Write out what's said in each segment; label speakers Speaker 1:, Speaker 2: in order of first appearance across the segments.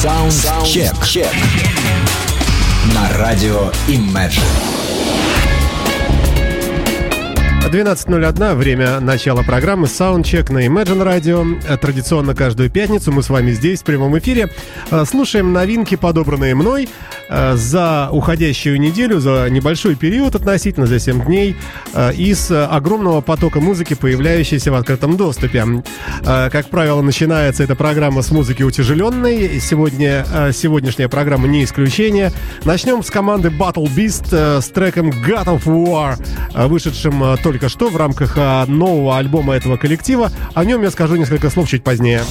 Speaker 1: Саундчек. На радио Imagine.
Speaker 2: 12.01, время начала программы Soundcheck на Imagine Radio. Традиционно каждую пятницу мы с вами здесь в прямом эфире э, слушаем новинки, подобранные мной э, за уходящую неделю, за небольшой период относительно, за 7 дней, э, из огромного потока музыки, появляющейся в открытом доступе. Как правило, начинается эта программа с музыки утяжеленной. Сегодня, сегодняшняя программа не исключение. Начнем с команды Battle Beast с треком God of War, вышедшим только только что в рамках а, нового альбома этого коллектива. О нем я скажу несколько слов чуть позднее.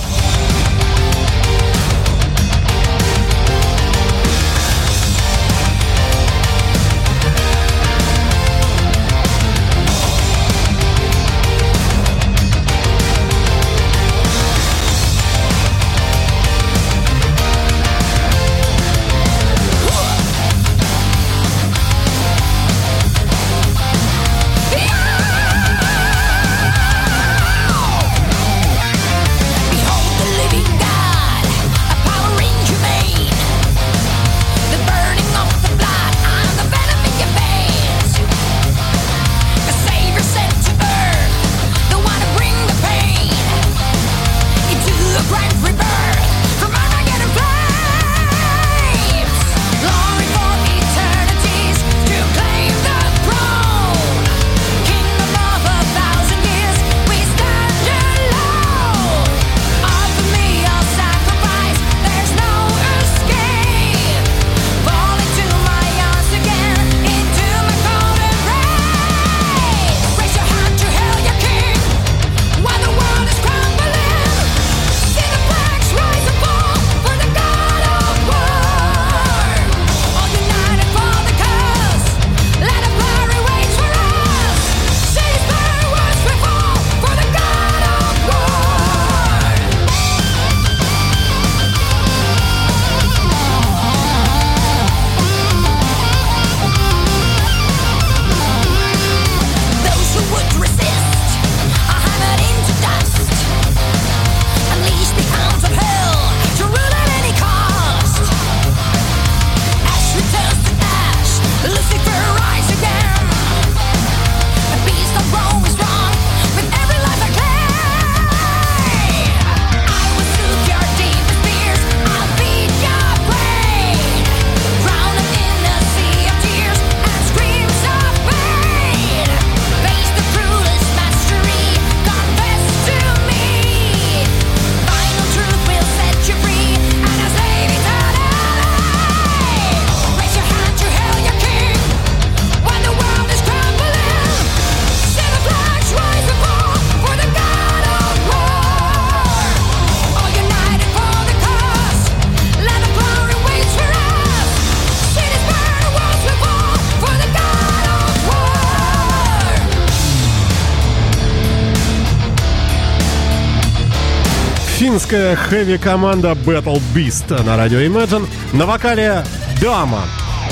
Speaker 2: Финская хэви-команда Battle Beast на радио Imagine. На вокале Дама.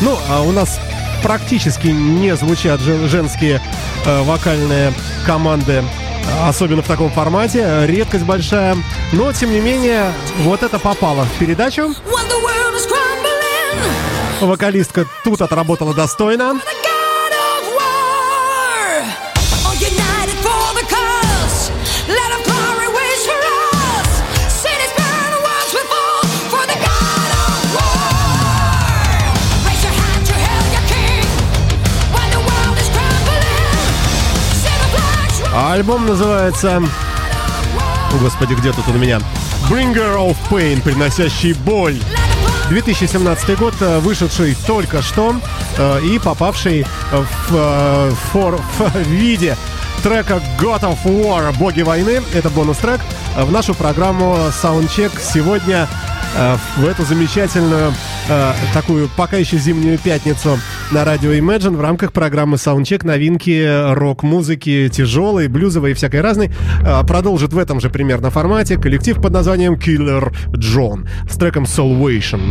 Speaker 2: Ну, а у нас практически не звучат женские э, вокальные команды, особенно в таком формате. Редкость большая. Но, тем не менее, вот это попало в передачу. Вокалистка тут отработала достойно. Альбом называется... Господи, где тут он у меня? Bringer of Pain, приносящий боль. 2017 год, э, вышедший только что э, и попавший в, э, в, в виде трека God of War «Боги войны». Это бонус-трек в нашу программу Soundcheck сегодня в эту замечательную такую пока еще зимнюю пятницу на радио Imagine в рамках программы Soundcheck новинки рок-музыки тяжелой, блюзовой и всякой разной. А, продолжит в этом же примерно формате коллектив под названием Killer John с треком Salvation.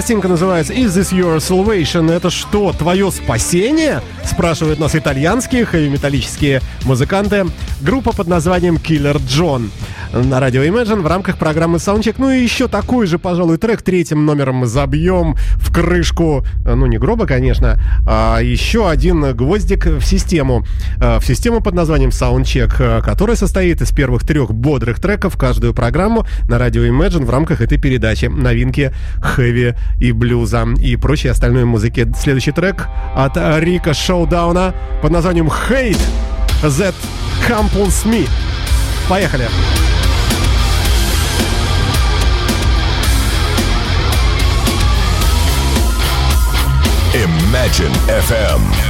Speaker 3: Пластинка называется «Is this your salvation?» Это что, твое спасение? Спрашивают нас итальянские хэви-металлические музыканты. Группа под названием Killer John на радио Imagine в рамках программы Soundcheck. Ну и еще такой же, пожалуй, трек третьим номером мы забьем в крышку, ну не гроба, конечно, а еще один гвоздик в систему. В систему под названием Soundcheck, которая состоит из первых трех бодрых треков каждую программу на радио Imagine в рамках этой передачи. Новинки хэви и блюза и прочей остальной музыки. Следующий трек от Рика Шоудауна под названием Hate That Compels Me. Поехали!
Speaker 4: Imagine FM.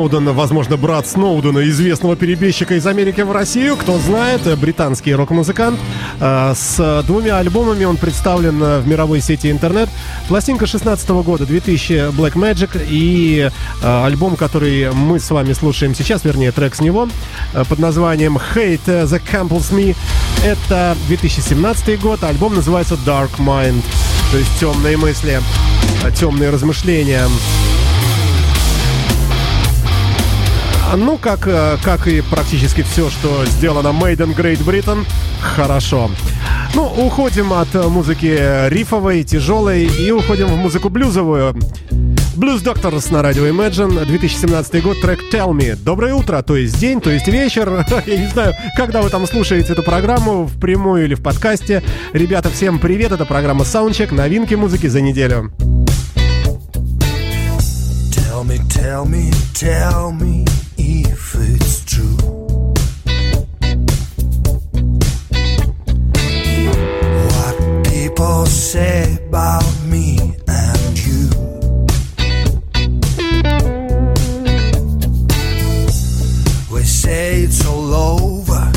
Speaker 3: Сноуден, возможно, брат Сноудена, известного перебежчика из Америки в Россию. Кто знает, британский рок-музыкант. Э, с двумя альбомами он представлен в мировой сети интернет. Пластинка 16 года, 2000 Black Magic и э, альбом, который мы с вами слушаем сейчас, вернее, трек с него, э, под названием Hate the Campbell's Me. Это 2017 год, альбом называется Dark Mind, то есть темные мысли, темные размышления. Ну, как, э, как и практически все, что сделано Made in Great Britain, хорошо. Ну, уходим от музыки рифовой, тяжелой и уходим в музыку блюзовую. Blues Doctors на радио Imagine, 2017 год, трек Tell Me. Доброе утро, то есть день, то есть вечер. Я не знаю, когда вы там слушаете эту программу, в прямую или в подкасте. Ребята, всем привет, это программа Soundcheck, новинки музыки за неделю. Tell me, tell me, tell me. If it's true. What people say about me and you. We say it's all over.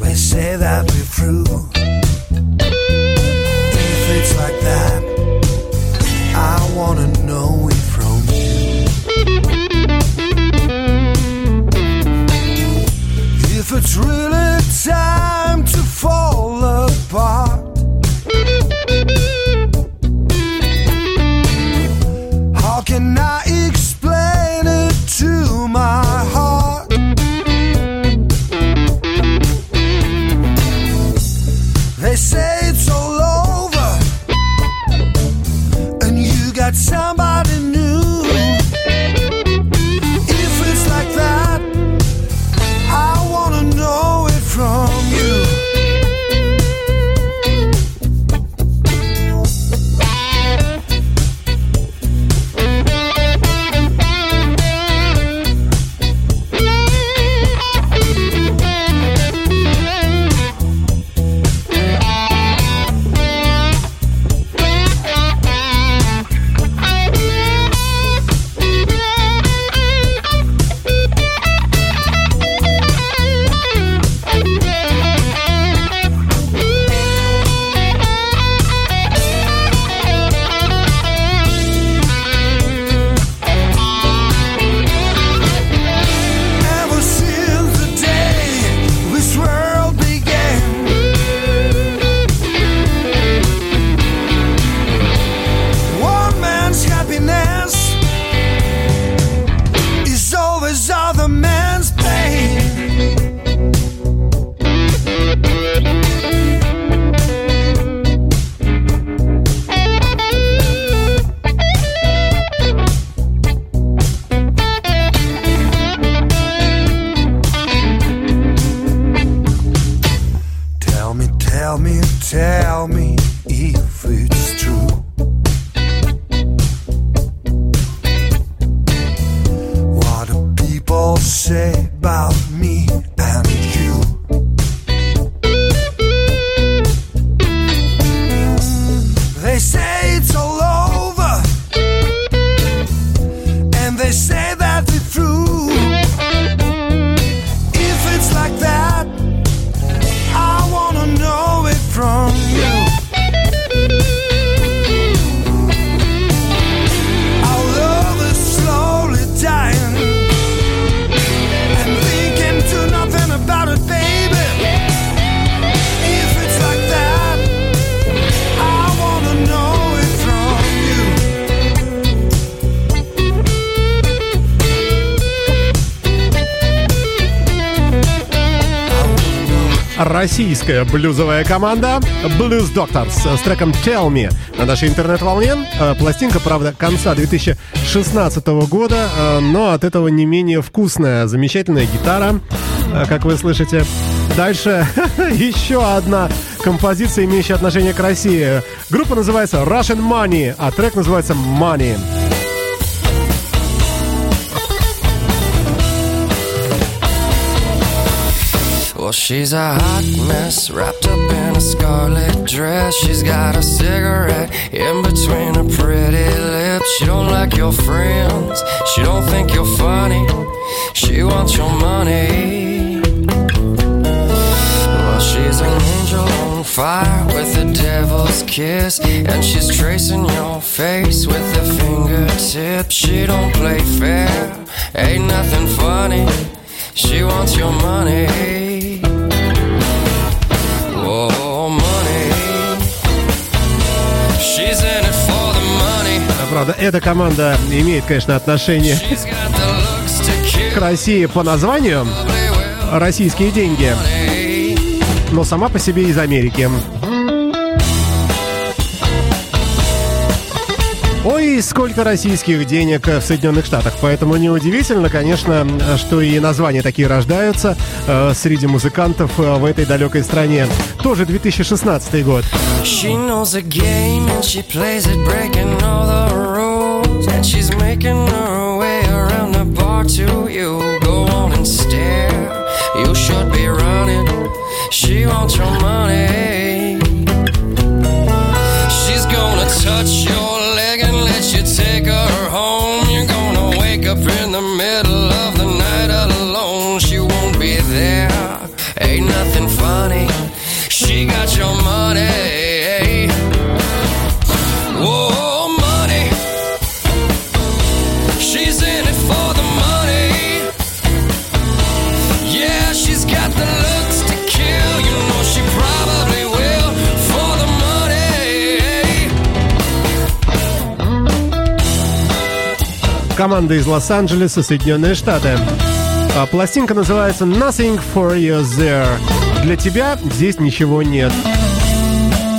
Speaker 3: We say that we're through. It's really
Speaker 4: time to fall apart. How can I explain it to my heart? They say it's all over, and you got somebody
Speaker 3: Российская блюзовая команда Blues Doctors с треком Tell Me на нашей интернет-волне. Э, Пластинка, правда, конца 2016 года, э, но от этого не менее вкусная, замечательная гитара, э, как вы слышите. Дальше еще одна композиция, имеющая отношение к России. Группа называется Russian Money, а трек называется Money.
Speaker 5: Well, she's a hot mess wrapped up in a scarlet dress. She's got a cigarette in between her pretty lips. She don't like your friends. She don't think you're funny. She wants your money. Well, she's an angel on fire with a devil's kiss, and she's tracing your face with her fingertips. She don't play fair. Ain't nothing funny. She wants your money.
Speaker 3: Правда, эта команда имеет, конечно, отношение к. России по названию «Российские деньги», но сама по себе из Америки. Ой, сколько российских денег в Соединенных Штатах. Поэтому неудивительно, конечно, что и названия такие рождаются э, среди музыкантов э, в этой далекой стране. Тоже 2016 год.
Speaker 5: Should take her home.
Speaker 3: Команда из Лос-Анджелеса, Соединенные Штаты. А, пластинка называется Nothing for You There. Для тебя здесь ничего нет.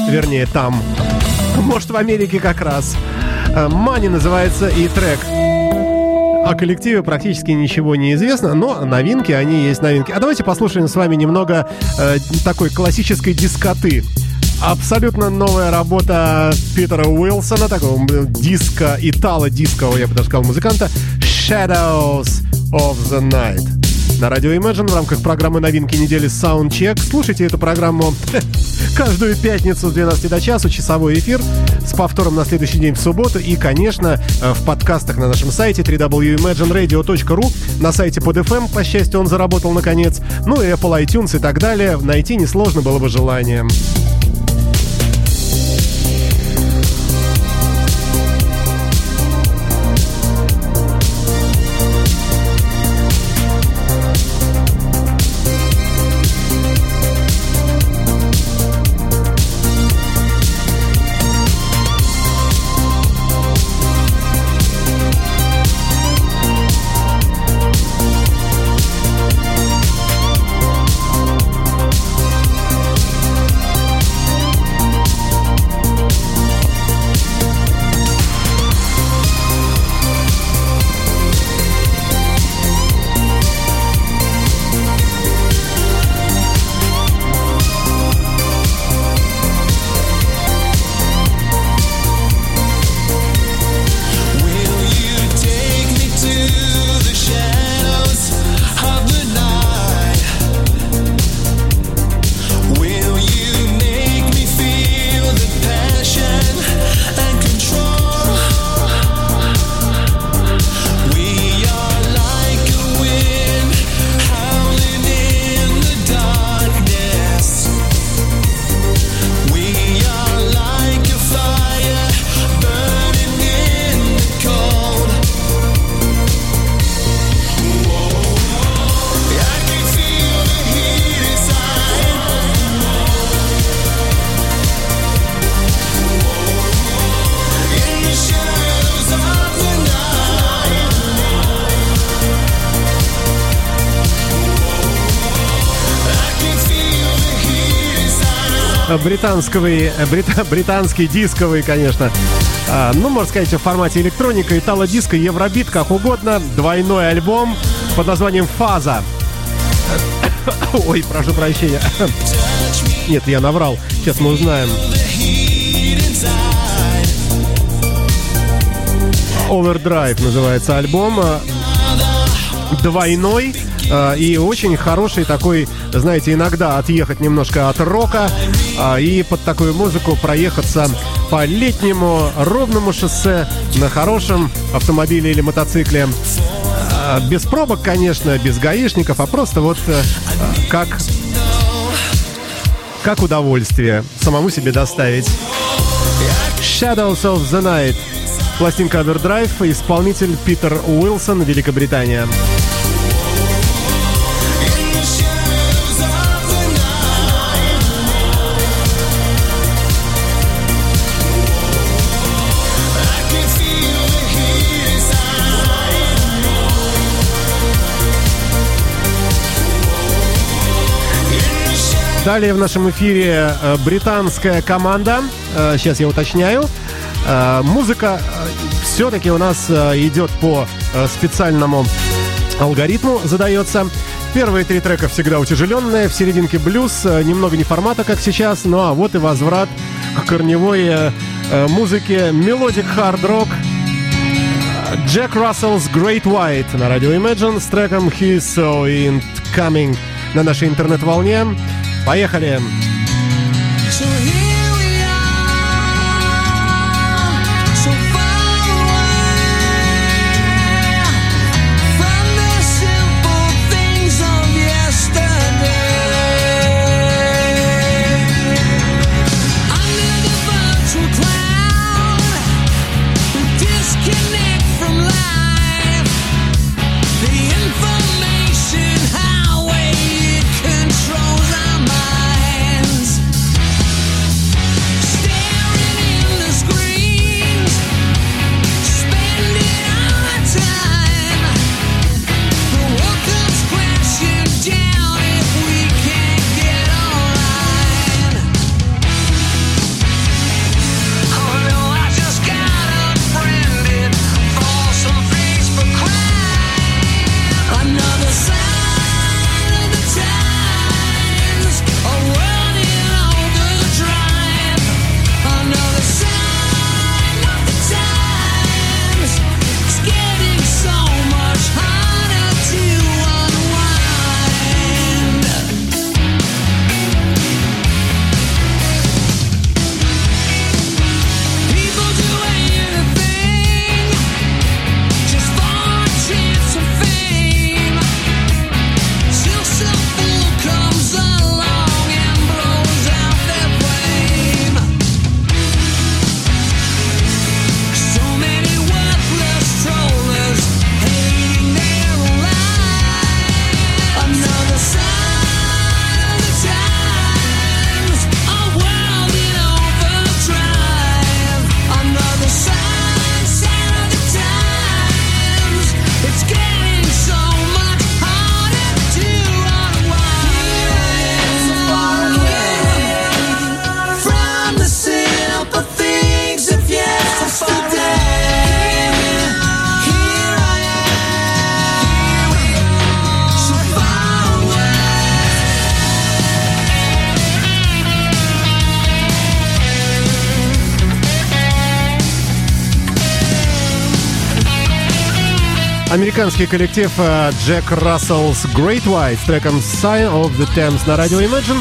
Speaker 3: Вернее, там. Может, в Америке как раз. Мани называется и трек. О коллективе практически ничего не известно, но новинки, они есть новинки. А давайте послушаем с вами немного э, такой классической дискоты. Абсолютно новая работа Питера Уилсона, такого диска, итало-дискового, я бы даже сказал, музыканта, Shadows of the Night. На радио Imagine в рамках программы новинки недели Soundcheck. Слушайте эту программу каждую пятницу с 12 до часу, часовой эфир с повтором на следующий день в субботу и, конечно, э, в подкастах на нашем сайте www.imagineradio.ru, на сайте под FM, по счастью, он заработал наконец, ну и Apple iTunes и так далее. Найти несложно было бы желанием. Британского, брита, британский дисковый, конечно. А, ну, можно сказать, в формате электроника, итало-диско, евробит, как угодно. Двойной альбом под названием «Фаза». Ой, прошу прощения. Нет, я наврал. Сейчас мы узнаем. Overdrive называется альбом. Двойной а, и очень хороший такой, знаете, иногда отъехать немножко от рока а, и под такую музыку проехаться по летнему ровному шоссе на хорошем автомобиле или мотоцикле. А, без пробок, конечно, без гаишников, а просто вот как как удовольствие самому себе доставить. Shadows of the Night. Пластинка Overdrive, исполнитель Питер Уилсон, Великобритания. Далее в нашем эфире э, британская команда. Сейчас э, я уточняю. Э, музыка все-таки у нас идет по специальному алгоритму, задается. Первые три трека всегда утяжеленные, в серединке блюз, немного не формата, как сейчас, ну а вот и возврат к корневой музыке melodic хард-рок. Jack Russell's Great White на радио Imagine с треком He's So In Coming на нашей интернет-волне. Поехали! Американский коллектив э, Jack Russell's Great White с треком Sign of the Thames на радио Imagine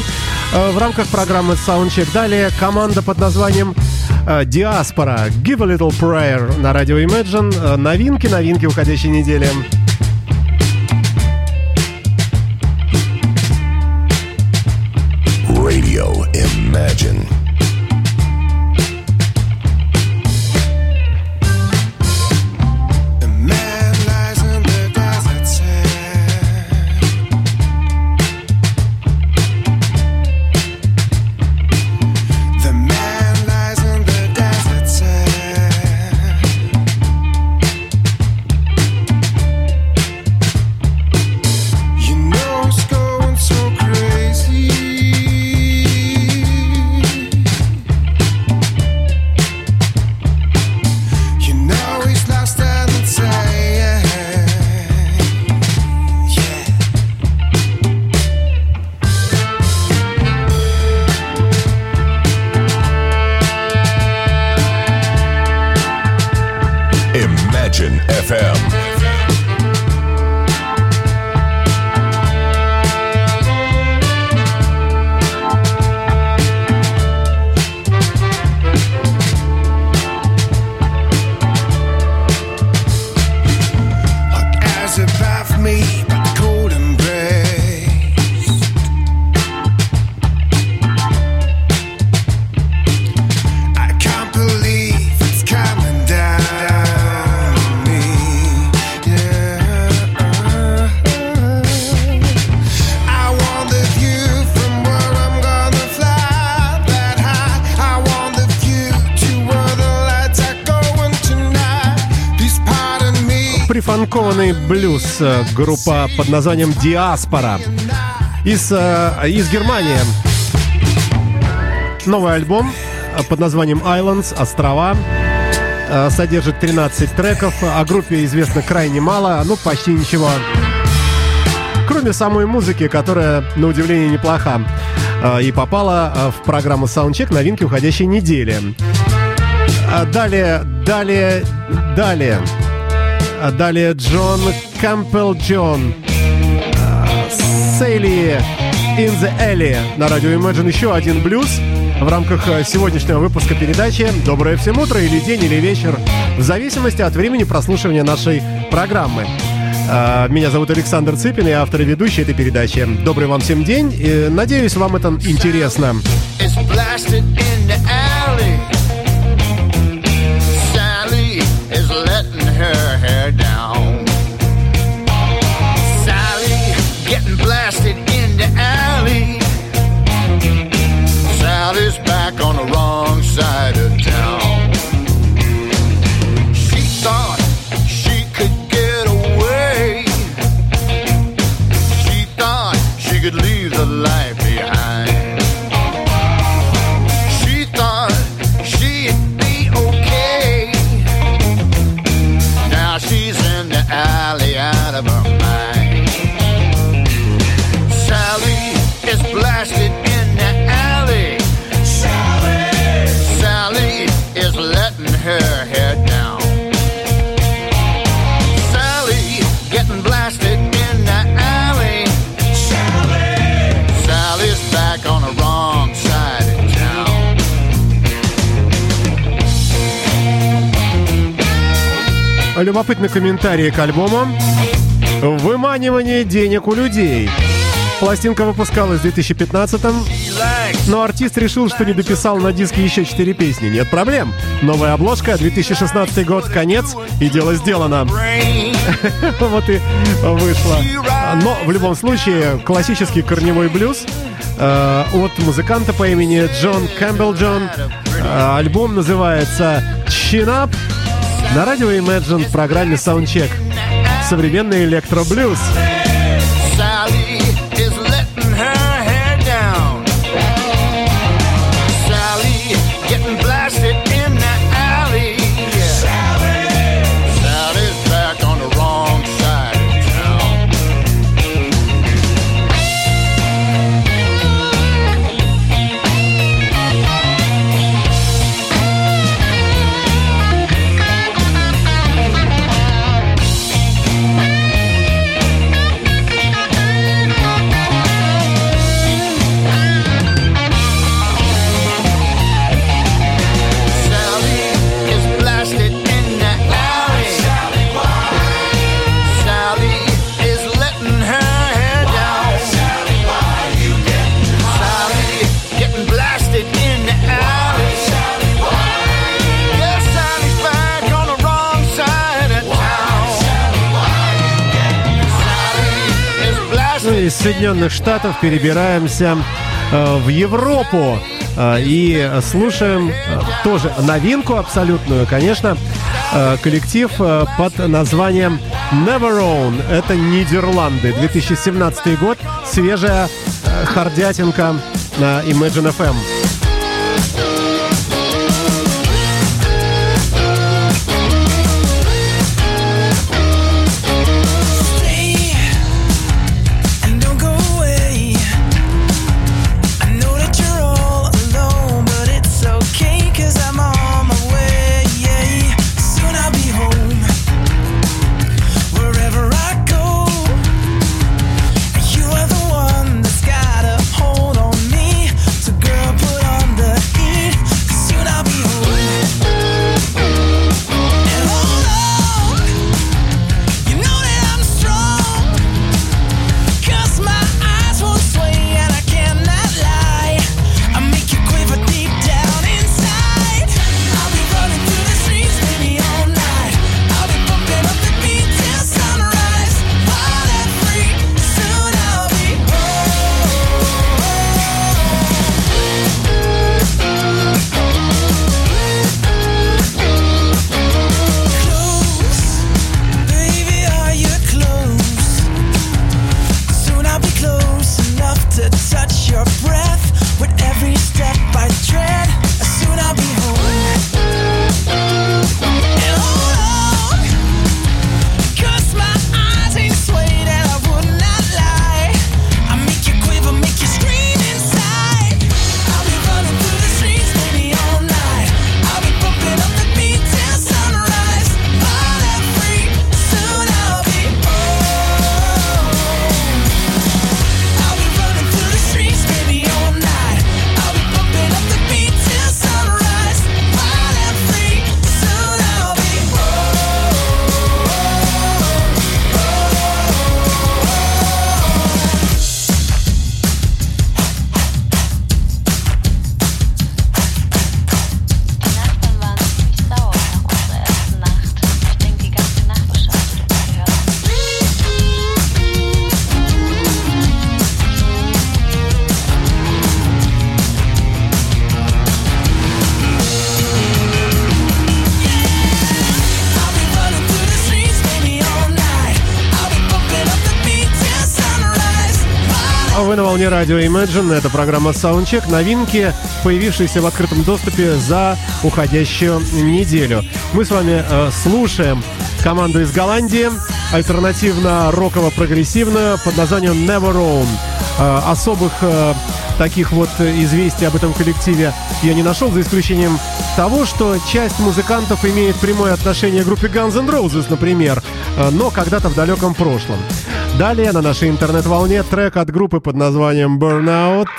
Speaker 3: э, в рамках программы Soundcheck. Далее команда под названием э, Диаспора Give a Little Prayer на радио Imagine. Новинки, новинки уходящей недели.
Speaker 6: Imagine
Speaker 3: FM. Блюз э, группа под названием Диаспора из, э, из Германии. Новый альбом э, под названием Islands, Острова. Содержит 13 треков. О группе известно крайне мало, ну почти ничего. Кроме самой музыки, которая, на удивление, неплоха. И попала в программу Soundcheck новинки уходящей недели. Далее, далее, далее. А далее Джон Кэмпбелл Джон. Сейли in the Alley на радио Imagine. Еще один блюз в рамках э, сегодняшнего выпуска передачи «Доброе всем утро» или день, или вечер, в зависимости от времени прослушивания нашей программы. А, меня зовут Александр Цыпин, я автор и ведущий этой передачи. Добрый вам всем день. Надеюсь, вам это интересно. her Комментарий к альбому. Выманивание денег у людей. Пластинка выпускалась в 2015-м, но артист решил, что не дописал на диске еще четыре песни. Нет проблем. Новая обложка, 2016 год, конец, и дело сделано. Вот и вышло. Но в любом случае, классический корневой блюз э, от музыканта по имени Джон Кэмпбелл Джон. Э, альбом называется «Chin Up», на радио Imagine в программе Soundcheck. Современный электроблюз. А, Соединенных Штатов перебираемся э, в Европу э, и слушаем э, тоже новинку абсолютную, конечно, коллектив под названием Never Own. Это Нидерланды, 2017 год, свежая хардятинка на Imagine FM. Вы на волне радио Imagine. Это программа Soundcheck. Новинки, появившиеся в открытом доступе за уходящую неделю. Мы с вами э, слушаем команду из Голландии, альтернативно роково-прогрессивную под названием Never Own. Э, особых э, таких вот э, известий об этом коллективе я не нашел, за исключением того, что часть музыкантов имеет прямое отношение к группе Guns N' Roses, например, но когда-то в далеком прошлом. Далее на нашей интернет-волне трек от группы под названием Burnout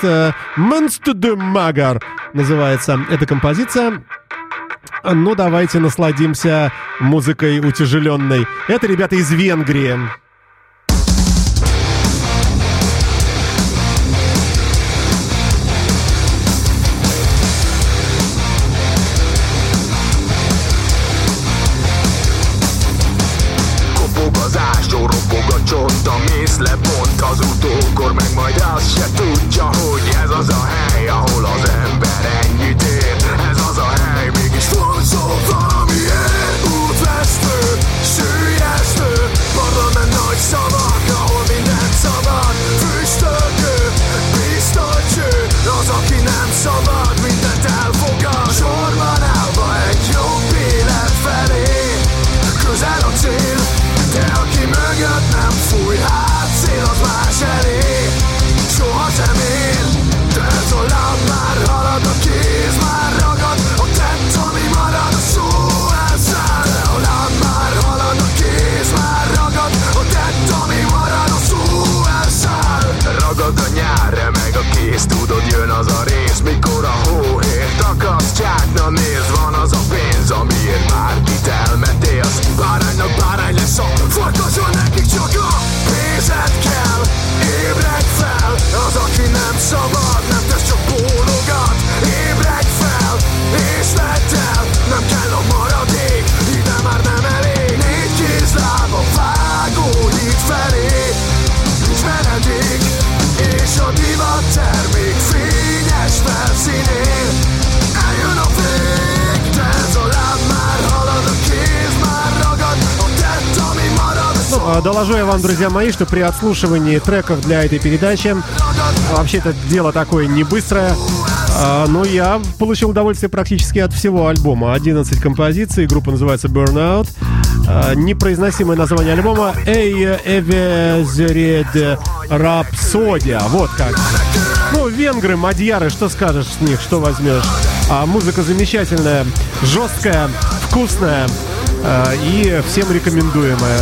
Speaker 3: «Monster the Magar» называется эта композиция. Ну, давайте насладимся музыкой утяжеленной. Это ребята из Венгрии.
Speaker 4: Azt se tudja, hogy ez az a hely.
Speaker 3: Доложу я вам, друзья мои, что при отслушивании треков для этой передачи, вообще это дело такое не быстрое, а, но я получил удовольствие практически от всего альбома. 11 композиций, группа называется Burnout. А, Непроизносимое название альбома Эй Эвезеред Рапсодия. Вот как. Ну, венгры, мадьяры, что скажешь с них, что возьмешь? А музыка замечательная, жесткая, вкусная а, и всем рекомендуемая.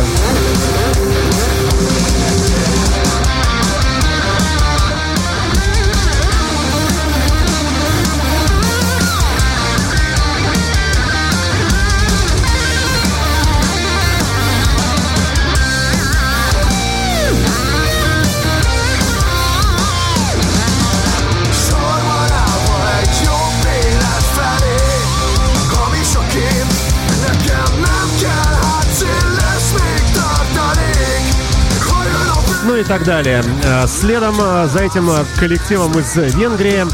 Speaker 3: И так далее. А, Следом а, за этим а, коллективом из Венгрии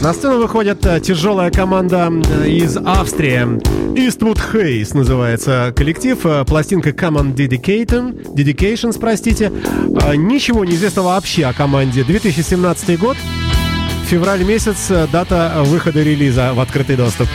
Speaker 3: на сцену выходит тяжелая команда из Австрии. Eastwood Hayes называется коллектив. Пластинка Common Dedication, Dedications, простите. Ничего не известно вообще о команде. 2017 год. Февраль месяц, дата выхода релиза в открытый доступ.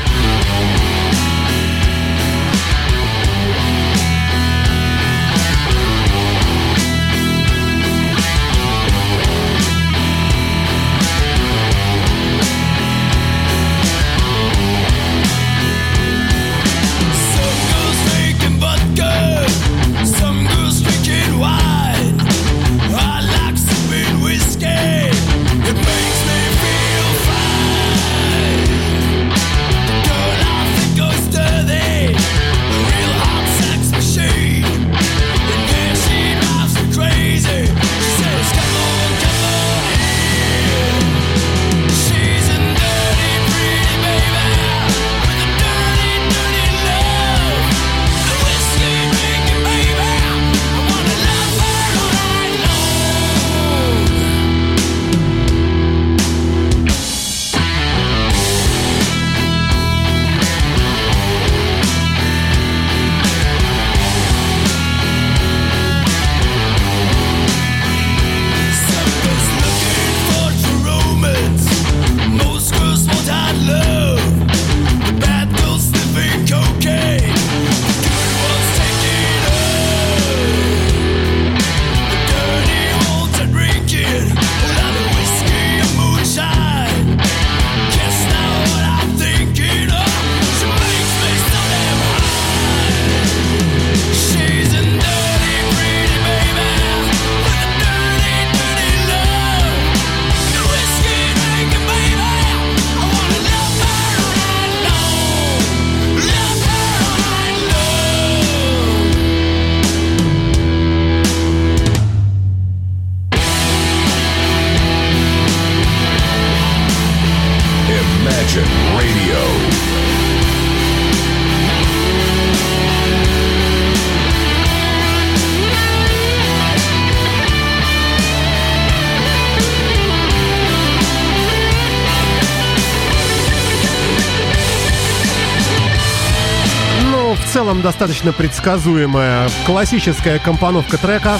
Speaker 3: Целом достаточно предсказуемая классическая компоновка трека,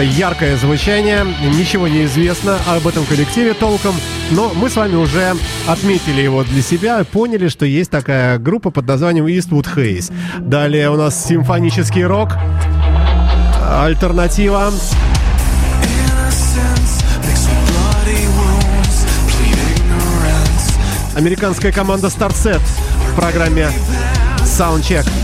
Speaker 3: яркое звучание, ничего не известно об этом коллективе толком, но мы с вами уже отметили его для себя поняли, что есть такая группа под названием Eastwood Hayes. Далее у нас симфонический рок, альтернатива, американская команда Starset в программе Soundcheck.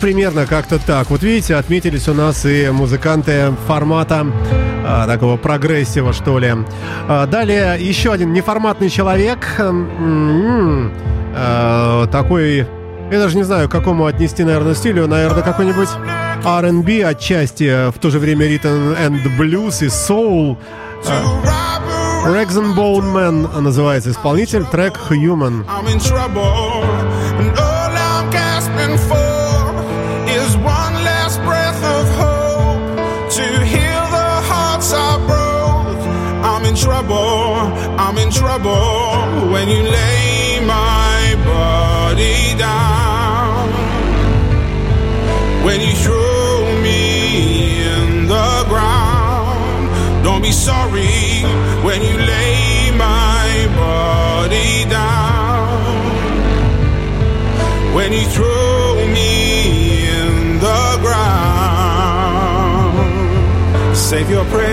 Speaker 3: Примерно как-то так. Вот видите, отметились у нас и музыканты формата а, такого прогрессива, что ли. А, далее еще один неформатный человек. М, а, такой, я даже не знаю, к какому отнести, наверное, стилю. Наверное, какой-нибудь R&B отчасти, в то же время ритм and blues и soul. Bone Man называется исполнитель, трек Human.
Speaker 7: I'm in trouble, trouble, I'm in trouble when you lay my body down, when you throw me in the ground. Don't be sorry when you lay my body down. When you throw me in the ground. Save your prayers.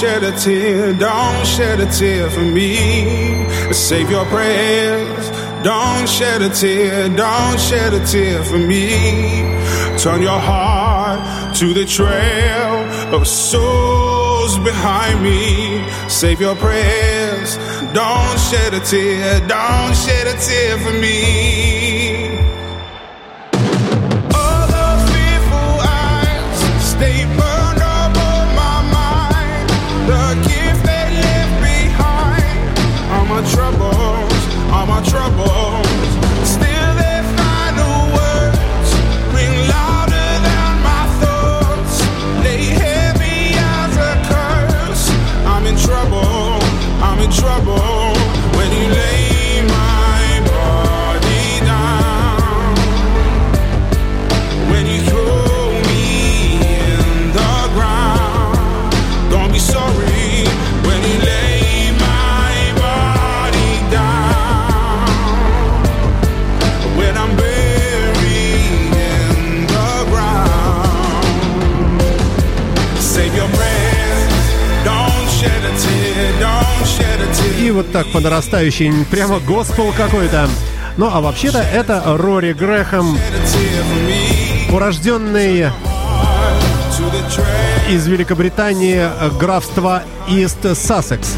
Speaker 7: Shed a tear. Don't shed a tear for me. Save your prayers. Don't shed a tear. Don't shed a tear for me. Turn your heart to the trail of souls behind me. Save your prayers. Don't shed a tear. Don't shed a tear for me. My troubles, all my troubles.
Speaker 3: Так по нарастающей, прямо госпел какой-то. Ну, а вообще-то это Рори Грэхэм, урожденный из Великобритании графства Ист Сассекс.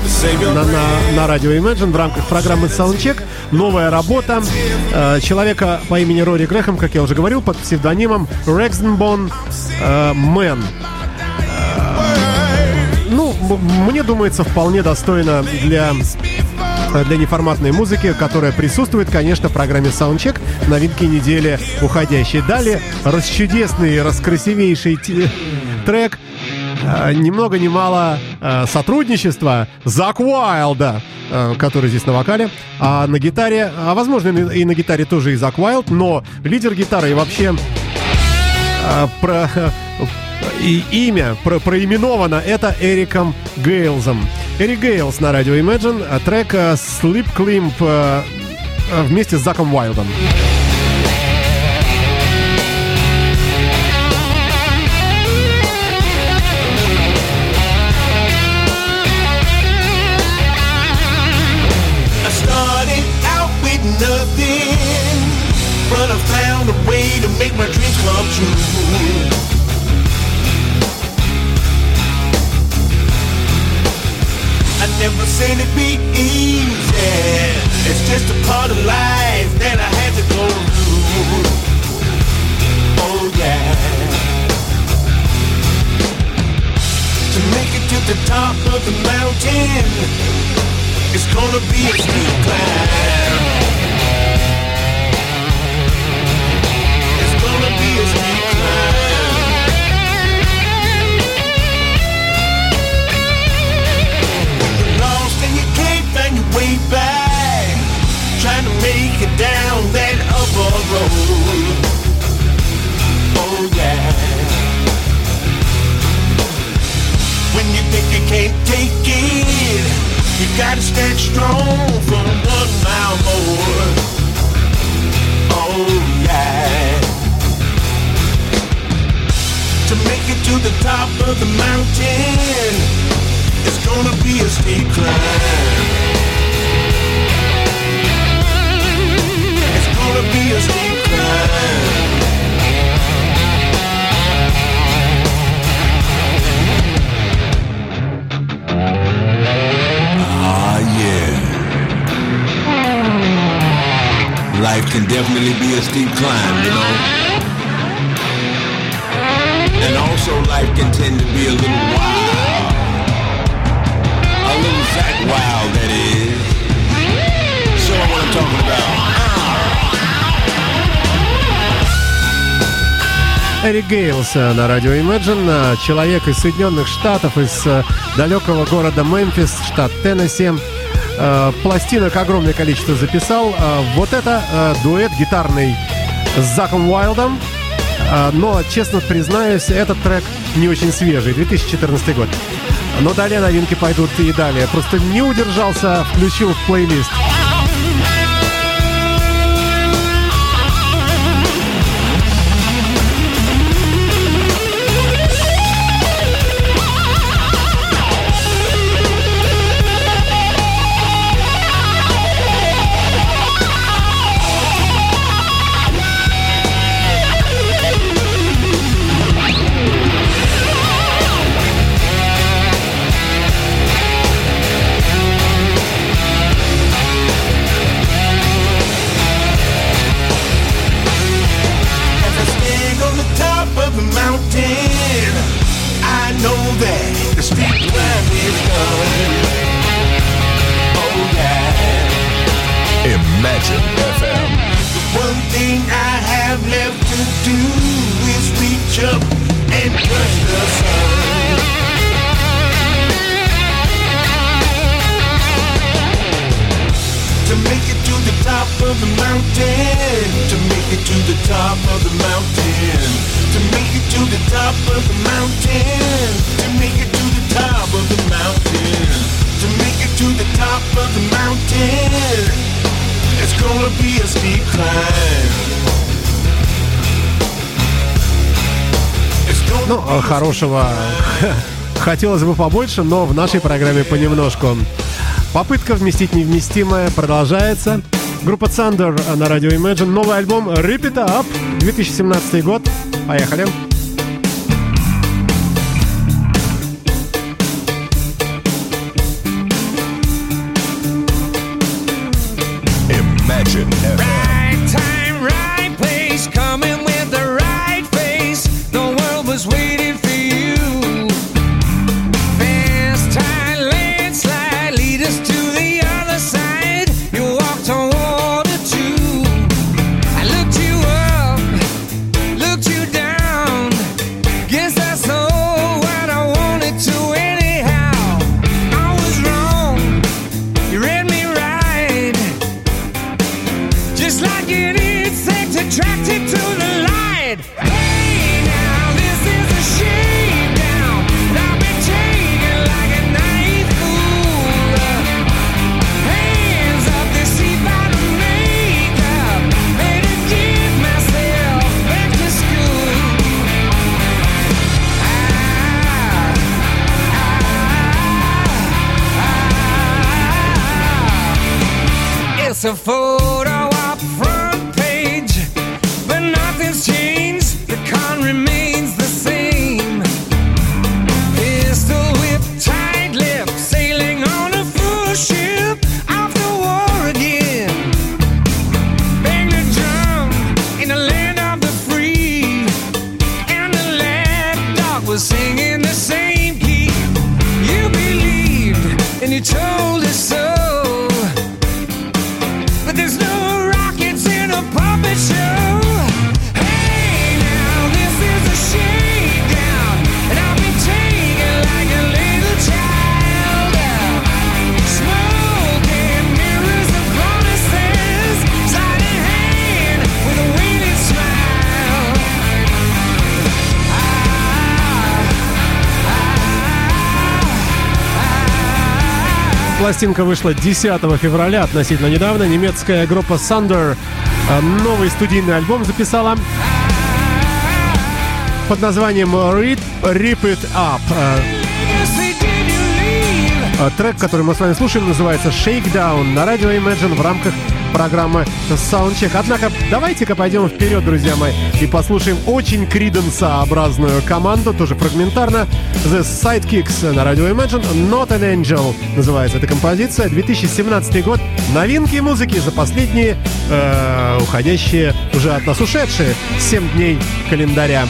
Speaker 3: На, на, на радио Imagine в рамках программы Soundcheck новая работа э, человека по имени Рори Грэхэм, как я уже говорил, под псевдонимом Рексенбон э, Мэн. Э, Ну, мне думается, вполне достойно для для неформатной музыки, которая присутствует, конечно, в программе Soundcheck новинки недели уходящей. Далее расчудесный, раскрасивейший трек э, ни много ни мало э, сотрудничества Зак Уайлда, э, который здесь на вокале, а на гитаре, а возможно и на- и на гитаре тоже и Зак Уайлд, но лидер гитары и вообще э, про и имя про, проименовано это Эриком Гейлзом. Эрик Гейлз на радио Imagine, а трек э, Sleep Climb э, э, вместе с Заком Уайлдом.
Speaker 8: I started out with nothing, but I found a way to make my dreams come true. Never said it'd be easy. It's just a part of life that I had to go through. Oh yeah. To make it to the top of the mountain. It's gonna be a steep climb. It's gonna be a steep climb. To make it down that upper road. Oh yeah. When you think you can't take it, you gotta stand strong for one mile more. Oh yeah. To make it to the top of the mountain, it's gonna be a steep climb. Ah, yeah. Life can definitely be a steep climb, you know. And also life can tend to be a little wild. A little wild, that is. Show what I'm talking about.
Speaker 3: Эрик Гейлс э, на радио Imagine, э, человек из Соединенных Штатов, из э, далекого города Мемфис, штат Теннесси. Пластинок огромное количество записал. Вот это дуэт гитарный с Заком Уайлдом. Но, честно признаюсь, этот трек не очень свежий, 2014 год. Но далее новинки пойдут и далее. Просто не удержался, включил в плейлист.
Speaker 8: Do is reach up and touch the sun. To make it to the top of the mountain, to make it to the top of the mountain, to make it to the top of the mountain, to make it
Speaker 3: Ну,
Speaker 8: a
Speaker 3: хорошего хотелось бы побольше, но в нашей программе понемножку. Попытка вместить невместимое продолжается. Группа Thunder на радио Imagine. Новый альбом Rip It Up, 2017 год. Поехали.
Speaker 6: Imagine
Speaker 3: Пластинка вышла 10 февраля, относительно недавно. Немецкая группа Thunder э, новый студийный альбом записала под названием Rip, Rip It Up. Э, э, Трек, который мы с вами слушаем, называется Shakedown на радио Imagine в рамках программы Soundcheck. Однако давайте-ка пойдем вперед, друзья мои, и послушаем очень криденсообразную команду, тоже фрагментарно. The Sidekicks на радио Imagine. Not an Angel называется эта композиция. 2017 год. Новинки музыки за последние, э, уходящие, уже от нас ушедшие 7 дней календаря.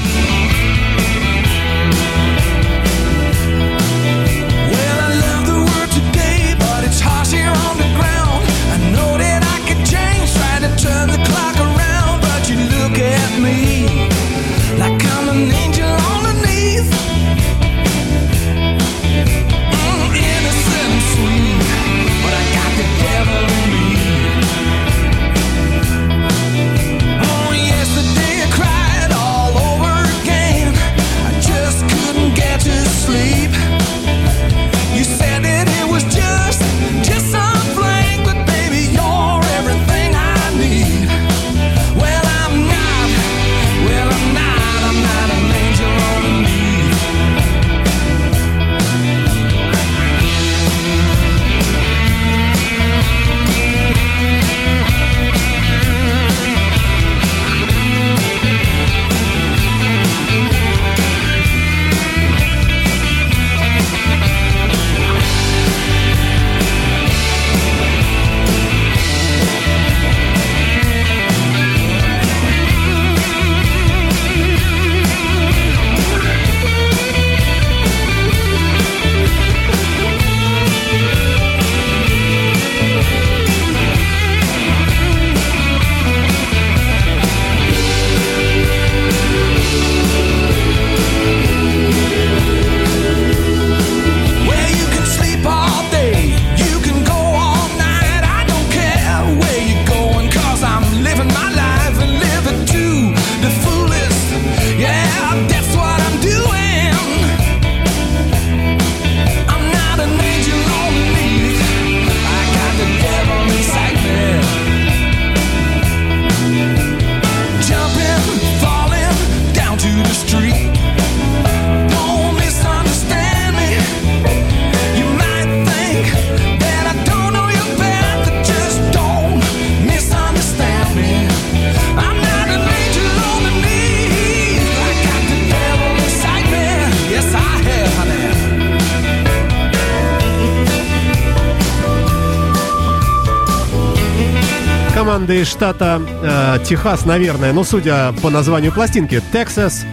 Speaker 3: Команда из штата э, Техас, наверное, ну, судя по названию пластинки, Texas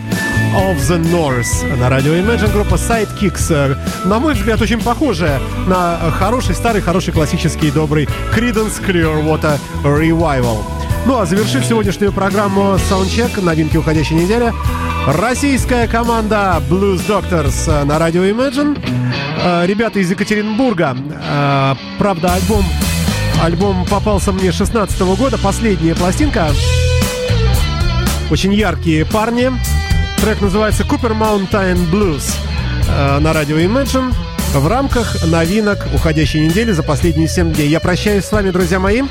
Speaker 3: of the North на радио Imagine группа Sidekicks. Э, На мой взгляд, очень похожая на хороший, старый, хороший, классический, добрый Creedence Clearwater Revival. Ну а завершив сегодняшнюю программу Soundcheck, новинки уходящей недели, российская команда Blues Doctors на радио Imagine. Э, Ребята из Екатеринбурга. Э, Правда, альбом Альбом попался мне 16 года, последняя пластинка. Очень яркие парни. Трек называется Cooper Mountain Blues э, на радио Imagine в рамках новинок уходящей недели за последние 7 дней. Я прощаюсь с вами, друзья мои.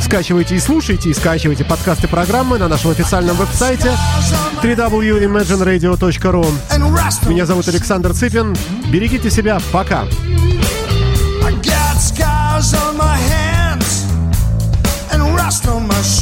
Speaker 3: Скачивайте и слушайте, и скачивайте подкасты программы на нашем официальном веб-сайте www.imagineradio.ru Меня зовут Александр Цыпин. Берегите себя. Пока. dust on my shoes.